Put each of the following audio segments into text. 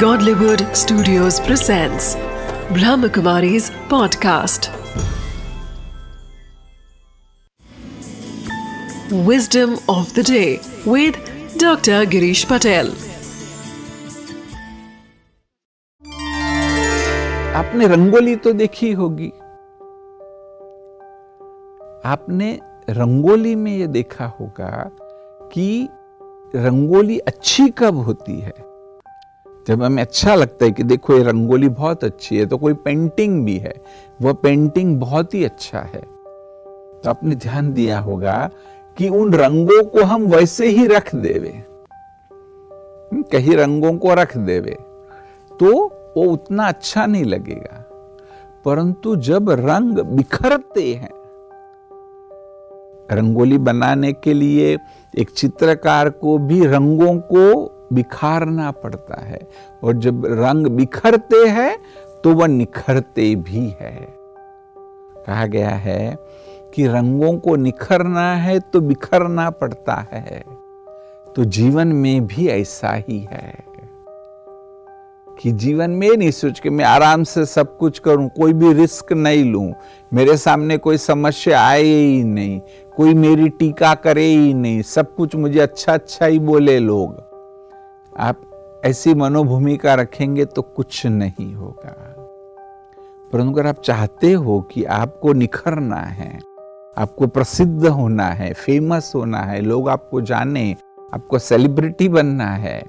Godlywood Studios presents Brahmakumari's podcast. Wisdom of the day with Dr. Girish Patel. आपने रंगोली तो देखी होगी आपने रंगोली में ये देखा होगा कि रंगोली अच्छी कब होती है जब हमें अच्छा लगता है कि देखो ये रंगोली बहुत अच्छी है तो कोई पेंटिंग भी है वह पेंटिंग बहुत ही अच्छा है। तो आपने ध्यान दिया होगा कि उन रंगों को हम वैसे ही रख देवे। कहीं रंगों को रख देवे तो वो उतना अच्छा नहीं लगेगा। परंतु जब रंग बिखरते हैं, रंगोली बनाने के लिए एक चित्रकार को भी रंगों को बिखारना पड़ता है और जब रंग बिखरते हैं तो वह निखरते भी है। कहा गया है कि रंगों को निखरना है तो बिखरना पड़ता है। तो जीवन में भी ऐसा ही है कि जीवन में नहीं सोच के मैं आराम से सब कुछ करूँ, कोई भी रिस्क नहीं लूँ। मेरे सामने कोई समस्या आए ही नहीं, कोई मेरी टीका करे ही नहीं, सब कुछ मुझे अच्छा अच्छा ही बोले लोग। आप ऐसी मनोभूमिका रखेंगे तो कुछ नहीं होगा। परंतु अगर आप चाहते हो कि आपको निखरना है आपको प्रसिद्ध होना है फ़ेमस होना है लोग आपको जाने आपको सेलिब्रिटी बनना है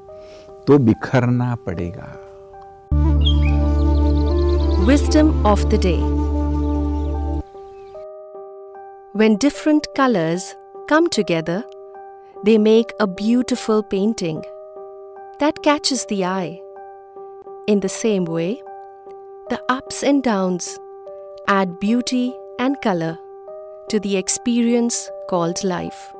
तो बिखरना पड़ेगा। Wisdom of the day When different colors come together, they make a beautiful painting. That catches the eye. In the same way, the ups and downs add beauty and color to the experience called life.